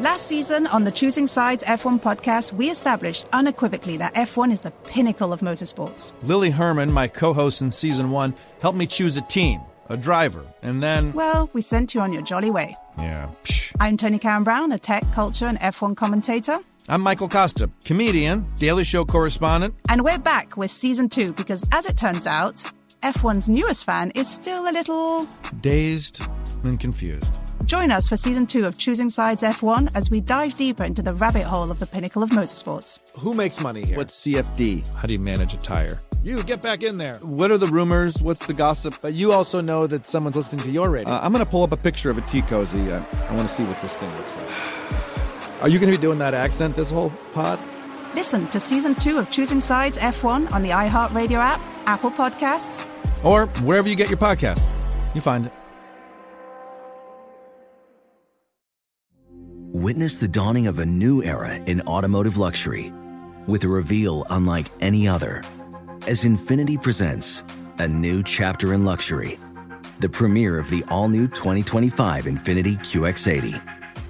Last season on the Choosing Sides F1 podcast, we established unequivocally that F1 is the pinnacle of motorsports. Lily Herman, my co host in season one, helped me choose a team, a driver, and then. Well, we sent you on your jolly way. Yeah. Psh. I'm Tony Karen Brown, a tech, culture, and F1 commentator. I'm Michael Kosta, comedian, Daily Show correspondent. And we're back with season two because, as it turns out, F1's newest fan is still a little. dazed and confused. Join us for season two of Choosing Sides F1 as we dive deeper into the rabbit hole of the pinnacle of motorsports. Who makes money here? What's CFD? How do you manage a tire? You get back in there. What are the rumors? What's the gossip? But you also know that someone's listening to your radio. Uh, I'm going to pull up a picture of a tea cozy. I, I want to see what this thing looks like. Are you going to be doing that accent this whole pod? Listen to season two of Choosing Sides F1 on the iHeartRadio app, Apple Podcasts, or wherever you get your podcast. You find it. Witness the dawning of a new era in automotive luxury with a reveal unlike any other as Infiniti presents a new chapter in luxury, the premiere of the all new 2025 Infiniti QX80.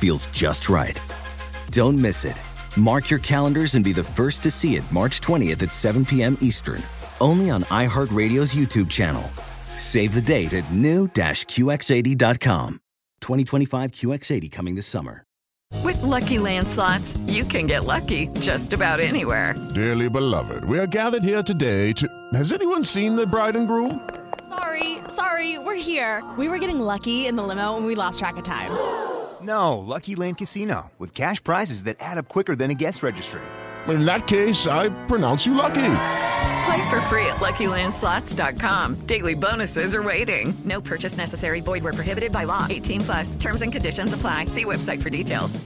feels just right. Don't miss it. Mark your calendars and be the first to see it March 20th at 7 p.m. Eastern, only on iHeartRadio's YouTube channel. Save the date at new-QX80.com. 2025 QX80 coming this summer. With Lucky Land slots, you can get lucky just about anywhere. Dearly beloved, we are gathered here today to. Has anyone seen the bride and groom? Sorry, sorry, we're here. We were getting lucky in the limo and we lost track of time. No, Lucky Land Casino, with cash prizes that add up quicker than a guest registry. In that case, I pronounce you lucky. Play for free at LuckyLandSlots.com. Daily bonuses are waiting. No purchase necessary. Void where prohibited by law. 18 plus. Terms and conditions apply. See website for details.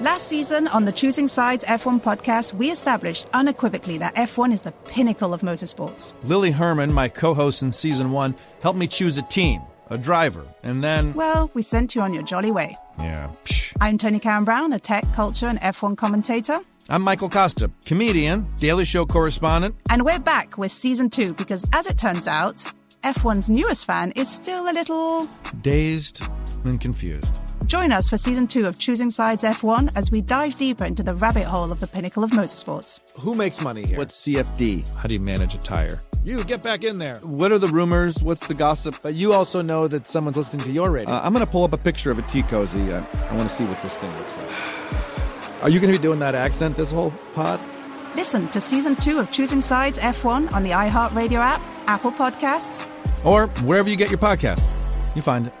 Last season on the Choosing Sides F1 podcast, we established unequivocally that F1 is the pinnacle of motorsports. Lily Herman, my co host in season one, helped me choose a team, a driver, and then. Well, we sent you on your jolly way. Yeah. Psh. I'm Tony Karen Brown, a tech, culture, and F1 commentator. I'm Michael Kosta, comedian, Daily Show correspondent. And we're back with season two because, as it turns out, F1's newest fan is still a little. dazed and confused. Join us for season two of Choosing Sides F1 as we dive deeper into the rabbit hole of the pinnacle of motorsports. Who makes money here? What's CFD? How do you manage a tire? You get back in there. What are the rumors? What's the gossip? But you also know that someone's listening to your radio. Uh, I'm going to pull up a picture of a tea cozy. I, I want to see what this thing looks like. Are you going to be doing that accent this whole pod? Listen to season two of Choosing Sides F1 on the iHeartRadio app, Apple Podcasts, Or wherever you get your podcast. You find it.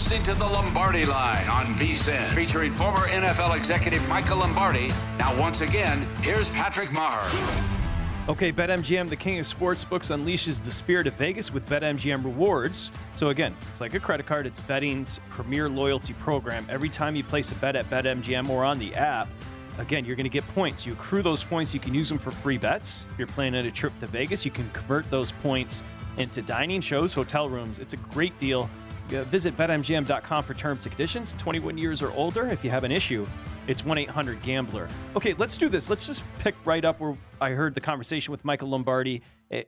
Listening to the Lombardi Line on VSIN, featuring former NFL executive Michael Lombardi. Now, once again, here's Patrick Meagher. Okay, BetMGM, the king of sportsbooks, unleashes the spirit of Vegas with BetMGM rewards. So again, it's like a credit card. It's betting's premier loyalty program. Every time you place a bet at BetMGM or on the app, again, you're going to get points. You accrue those points. You can use them for free bets. If you're planning a trip to Vegas, you can convert those points into dining shows, hotel rooms. It's a great deal. Uh, Visit BetMGM.com for terms and conditions. 21 years or older. If you have an issue, it's 1 800 Gambler. Okay, let's do this. Let's just pick right up where I heard the conversation with Michael Lombardi.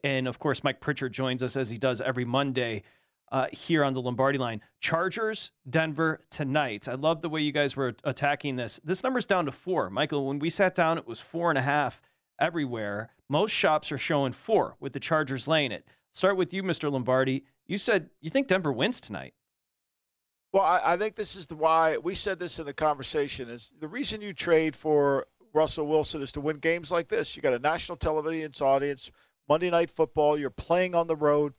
And of course, Mike Pritchard joins us as he does every Monday uh, here on the Lombardi line. Chargers, Denver tonight. I love the way you guys were attacking this. This number's down to four. Michael, when we sat down, it was four and a half everywhere. Most shops are showing four with the Chargers laying it. Start with you, Mr. Lombardi. You said you think Denver wins tonight. Well, I, I think this is the why we said this in the conversation is the reason you trade for Russell Wilson is to win games like this. You got a national television audience, Monday Night Football. You're playing on the road,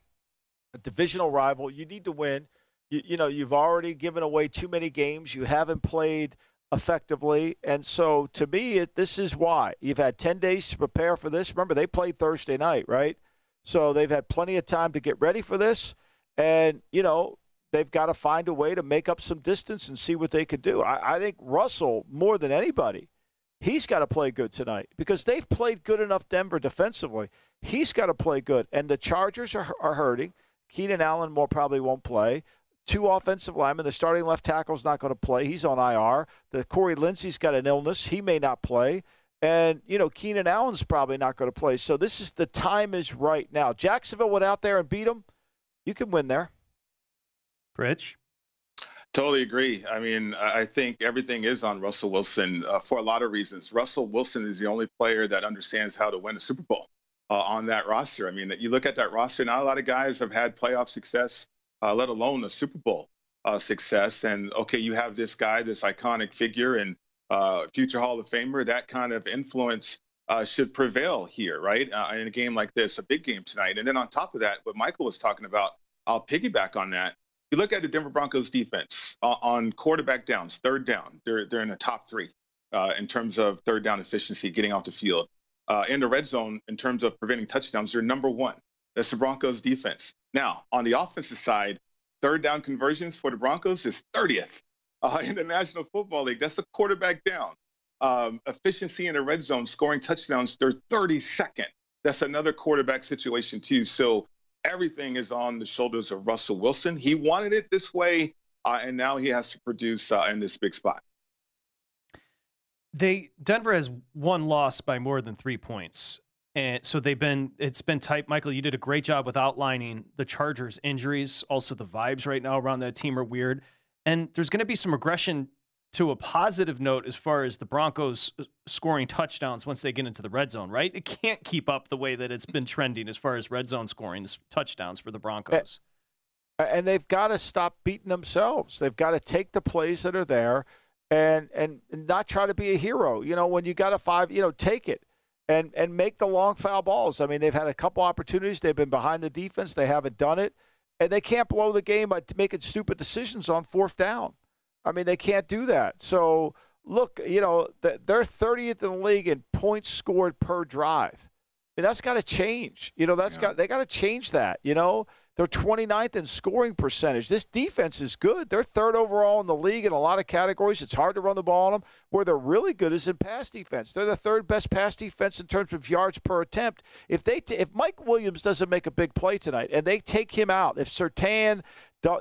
a divisional rival. You need to win. You, you know you've already given away too many games. You haven't played effectively, and so to me, it, this is why you've had ten days to prepare for this. Remember, they played Thursday night, right? So they've had plenty of time to get ready for this, and you know they've got to find a way to make up some distance and see what they could do. I, I think Russell, more than anybody, he's got to play good tonight because they've played good enough Denver defensively. He's got to play good, and the Chargers are, are hurting. Keenan Allen more probably won't play. Two offensive linemen. The starting left tackle's not going to play. He's on IR. The Corey Linsley's got an illness. He may not play. And, you know, Keenan Allen's probably not going to play. So this is the time is right now. Jacksonville went out there and beat them. You can win there. Rich? Totally agree. I mean, I I think everything is on Russell Wilson uh, for a lot of reasons. Russell Wilson is the only player that understands how to win a Super Bowl uh, on that roster. I mean, you look at that roster, not a lot of guys have had playoff success, uh, let alone a Super Bowl uh, success. And okay, you have this guy, this iconic figure and uh, future Hall of Famer. That kind of influence uh, should prevail here, right? Uh, in a game like this, a big game tonight. And then on top of that, what Michael was talking about, I'll piggyback on that. You look at the Denver Broncos defense uh, on quarterback downs, third down, they're, they're in the top three uh, in terms of third down efficiency, getting off the field. Uh, in the red zone, in terms of preventing touchdowns, they're number one. That's the Broncos defense. Now, on the offensive side, third down conversions for the Broncos is 30th uh, in the National Football League. That's the quarterback down. Um, efficiency in the red zone, scoring touchdowns, they're 32nd. That's another quarterback situation, too. So everything is on the shoulders of Russell Wilson. He wanted it this way, uh, and now he has to produce uh, in this big spot. They Denver has one loss by more than three points. And so they've been it's been tight. Michael, you did a great job with outlining the Chargers injuries. Also the vibes right now around that team are weird. And there's going to be some regression to a positive note as far as the Broncos uh, scoring touchdowns once they get into the red zone, right? It can't keep up the way that it's been trending as far as red zone scoring touchdowns for the Broncos. and they've got to stop beating themselves. They've got to take the plays that are there and and not try to be a hero. You know, when you got a five, you know, take it and and make the long foul balls. I mean, they've had a couple opportunities. They've been behind the defense. They haven't done it, and they can't blow the game by making stupid decisions on fourth down. I mean, they can't do that. So look, you know, they're 30th in the league in points scored per drive. And that's got to change. You know, that's got they got to change that. You know, they're 29th in scoring percentage. This defense is good. They're third overall in the league in a lot of categories. It's hard to run the ball on them. Where they're really good is in pass defense. They're the third best pass defense in terms of yards per attempt. If they t- if Mike Williams doesn't make a big play tonight and they take him out, if Surtain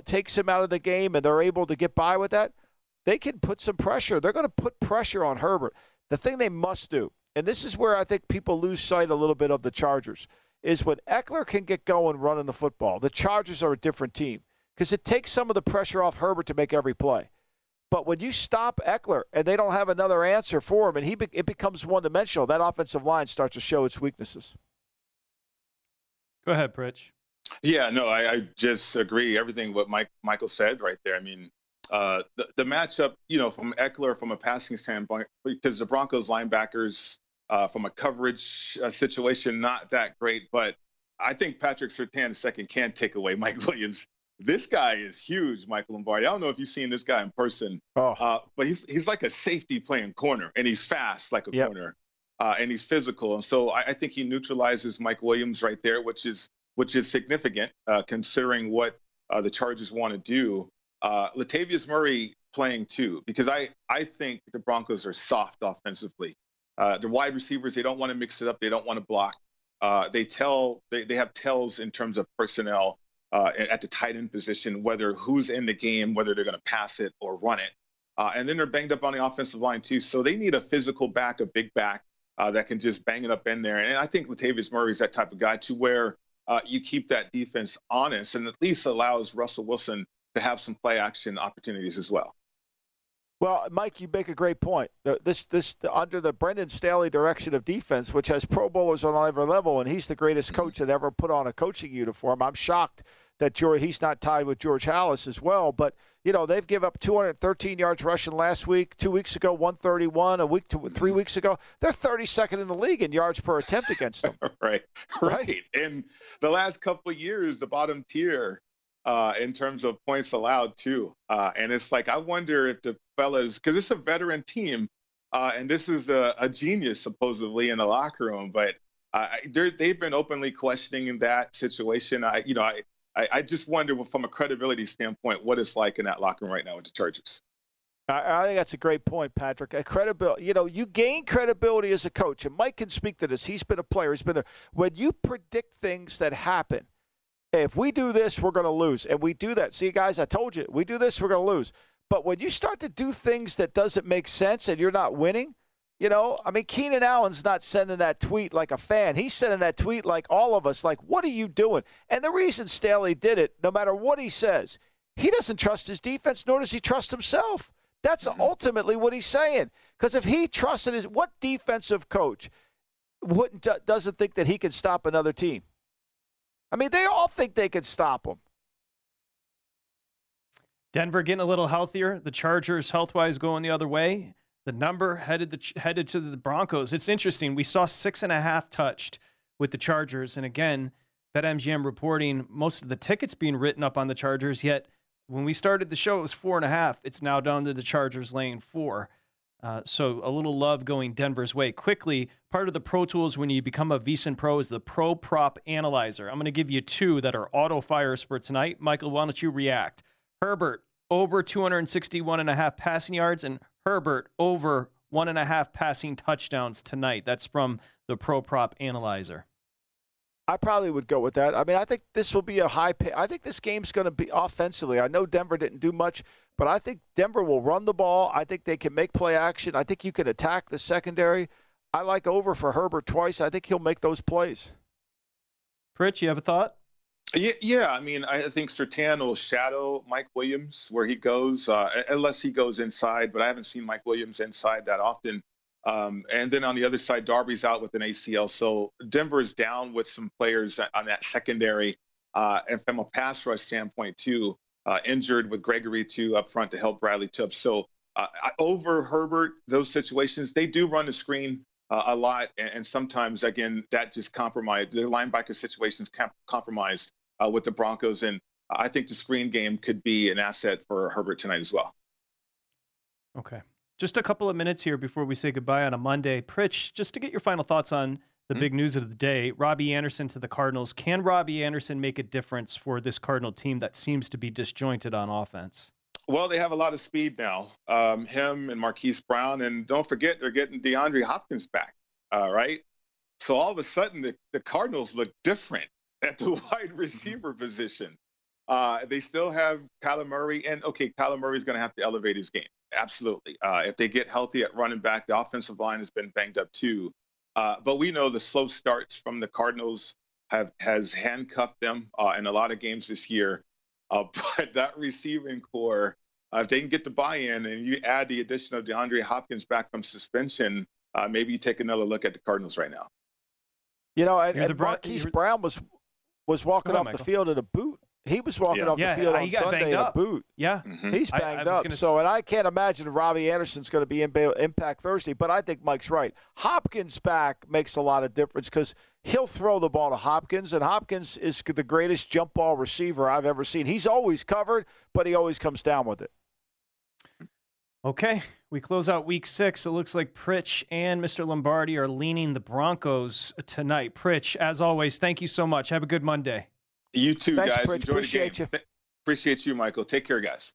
takes him out of the game and they're able to get by with that, they can put some pressure. They're going to put pressure on Herbert. The thing they must do, and this is where I think people lose sight a little bit of the Chargers, is when Ekeler can get going running the football, the Chargers are a different team because it takes some of the pressure off Herbert to make every play. But when you stop Ekeler and they don't have another answer for him, and he be, it becomes one dimensional, that offensive line starts to show its weaknesses. Go ahead, Pritch. Yeah, no, I, I just agree everything what Mike Michael said right there. I mean, uh, the, the matchup, you know, from Ekeler from a passing standpoint, because the Broncos linebackers uh, from a coverage uh, situation not that great, but I think Patrick Surtain second can take away Mike Williams. This guy is huge, Michael Lombardi. I don't know if you've seen this guy in person, oh. uh, but he's he's like a safety playing corner, and he's fast like a Yep. corner, uh, and he's physical. And so I, I think he neutralizes Mike Williams right there, which is which is significant uh, considering what uh, the Chargers want to do. Uh, Latavius Murray playing too, because I I think the Broncos are soft offensively. Uh, the wide receivers they don't want to mix it up. They don't want to block. Uh, they tell they, they have tells in terms of personnel uh, at the tight end position, whether who's in the game, whether they're going to pass it or run it. Uh, and then they're banged up on the offensive line too, so they need a physical back, a big back uh, that can just bang it up in there. And I think Latavius Murray is that type of guy to where uh, you keep that defense honest and at least allows Russell Wilson to have some play action opportunities as well. Well, Mike, you make a great point. This, this, under the Brandon Staley direction of defense, which has Pro Bowlers on every level, and he's the greatest coach that ever put on a coaching uniform. I'm shocked that George, he's not tied with George Halas as well. But you know, they've given up 213 yards rushing last week. Two weeks ago, 131. A week, to, three weeks ago, they're 32nd in the league in yards per attempt against them. right, right. And the last couple of years, the bottom tier uh, in terms of points allowed too. Uh, and it's like I wonder if the fellas, because it's a veteran team, uh, and this is a, a genius supposedly in the locker room, but uh, they've been openly questioning that situation. I, you know, I, I, I just wonder from a credibility standpoint what it's like in that locker room right now with the Chargers. I, I think that's a great point, Patrick. A credibility, you know, you gain credibility as a coach, and Mike can speak to this. He's been a player. He's been there. When you predict things that happen, if we do this, we're going to lose, and we do that. See, guys, I told you, we do this, we're going to lose. But when you start to do things that doesn't make sense and you're not winning, you know, I mean, Keenan Allen's not sending that tweet like a fan. He's sending that tweet like all of us, like, what are you doing? And the reason Staley did it, no matter what he says, he doesn't trust his defense, nor does he trust himself. That's mm-hmm. ultimately what he's saying. Because if he trusted his, what defensive coach wouldn't doesn't think that he can stop another team? I mean, they all think they can stop him. Denver getting a little healthier. The Chargers, health wise, going the other way. The number headed the headed to the Broncos. It's interesting. We saw six and a half touched with the Chargers, and again, BetMGM reporting most of the tickets being written up on the Chargers. Yet when we started the show, it was four and a half. It's now down to the Chargers laying four. Uh, so a little love going Denver's way. Quickly, part of the Pro Tools when you become a VSiN Pro is the Pro Prop Analyzer. I'm going to give you two that are auto fires for tonight. Michael, why don't you react? Herbert over 261 and a half passing yards, and Herbert over one and a half passing touchdowns tonight. That's from the Pro Prop Analyzer. I probably would go with that. I mean, I think this will be a high pay. I think this game's going to be offensively. I know Denver didn't do much, but I think Denver will run the ball. I think they can make play action. I think you can attack the secondary. I like over for Herbert twice. I think he'll make those plays. Pritch, you have a thought? Yeah, yeah. I mean, I think Surtain will shadow Mike Williams where he goes, uh, unless he goes inside. But I haven't seen Mike Williams inside that often. Um, and then on the other side, Darby's out with an ACL. So Denver is down with some players on that secondary. Uh, and from a pass rush standpoint, too, uh, injured with Gregory, too, up front to help Bradley Chubb. So uh, over Herbert, those situations, they do run the screen uh, a lot. And, and sometimes, again, that just compromised. Their linebacker situations com- compromised uh, with the Broncos. And I think the screen game could be an asset for Herbert tonight as well. Okay. Just a couple of minutes here before we say goodbye on a Monday. Pritch, just to get your final thoughts on the big news of the day Robbie Anderson to the Cardinals. Can Robbie Anderson make a difference for this Cardinal team that seems to be disjointed on offense? Well, they have a lot of speed now. Um, him and Marquise Brown, and don't forget they're getting DeAndre Hopkins back. Uh, right. So all of a sudden, the, the Cardinals look different at the wide receiver position. Uh, they still have Kyler Murray, and okay, Kyler Murray's going to have to elevate his game. Absolutely. Uh, if they get healthy at running back, the offensive line has been banged up too. Uh, but we know the slow starts from the Cardinals have has handcuffed them uh, in a lot of games this year. Uh, but that receiving corps uh, if they can get the buy-in and you add the addition of DeAndre Hopkins back from suspension, uh, maybe you take another look at the Cardinals right now. You know, and, You're the and Marquise you're- Brown was was walking Go off ahead, the field in a boot. He was walking Yeah. off Yeah, the field he on got Sunday banged in a boot. Yeah. Mhm. He's I- I banged up. gonna So, s- and I can't imagine Robbie Anderson's going to be in ba- impact Thursday. But I think Mike's right. Hopkins back makes a lot of difference because he'll throw the ball to Hopkins, and Hopkins is the greatest jump ball receiver I've ever seen. He's always covered, but he always comes down with it. Okay, we close out week six. It looks like Pritch and Mr. Lombardi are leaning the Broncos tonight. Pritch, as always, thank you so much. Have a good Monday. You too, Thanks, guys. Pritch. Enjoy Appreciate the game. you. Appreciate you, Michael. Take care, guys.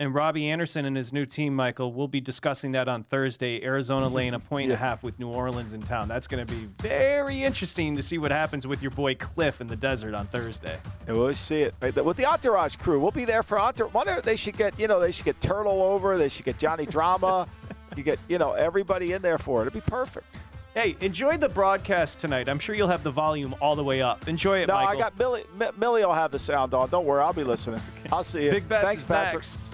And Robbie Anderson and his new team, Michael, we'll be discussing that on Thursday. Arizona laying a point and a half with New Orleans in town. That's going to be very interesting to see what happens with your boy Kliff in the desert on Thursday. And we'll see it right with the Entourage crew. We'll be there for Entourage. Wonder they should get you know they should get Turtle over. They should get Johnny Drama. you get you know everybody in there for it. It'd be perfect. Hey, enjoy the broadcast tonight. I'm sure you'll have the volume all the way up. Enjoy it, no, Michael. I got Millie. Mi- Millie will have the sound on. Don't worry, I'll be listening. I'll see you. Big Bets Thanks, Patrick. next.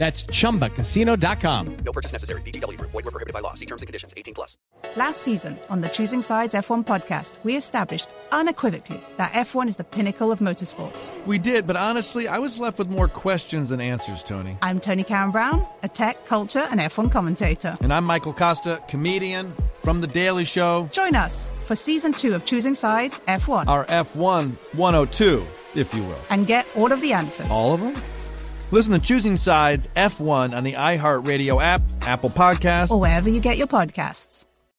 That's chumbacasino.com. No purchase necessary. VGW Group. Void were prohibited by law. See terms and conditions. 18 plus. Last season on the Choosing Sides F1 podcast, we established unequivocally that F1 is the pinnacle of motorsports. We did, but honestly, I was left with more questions than answers, Tony. I'm Tony Karen Brown, a tech, culture, and F1 commentator. And I'm Michael Kosta, comedian from The Daily Show. Join us for season two of Choosing Sides F1 Our F1 102, if you will. and get all of the answers. All of them? Listen to Choosing Sides F1 on the iHeartRadio app, Apple Podcasts, Or wherever you get your podcasts.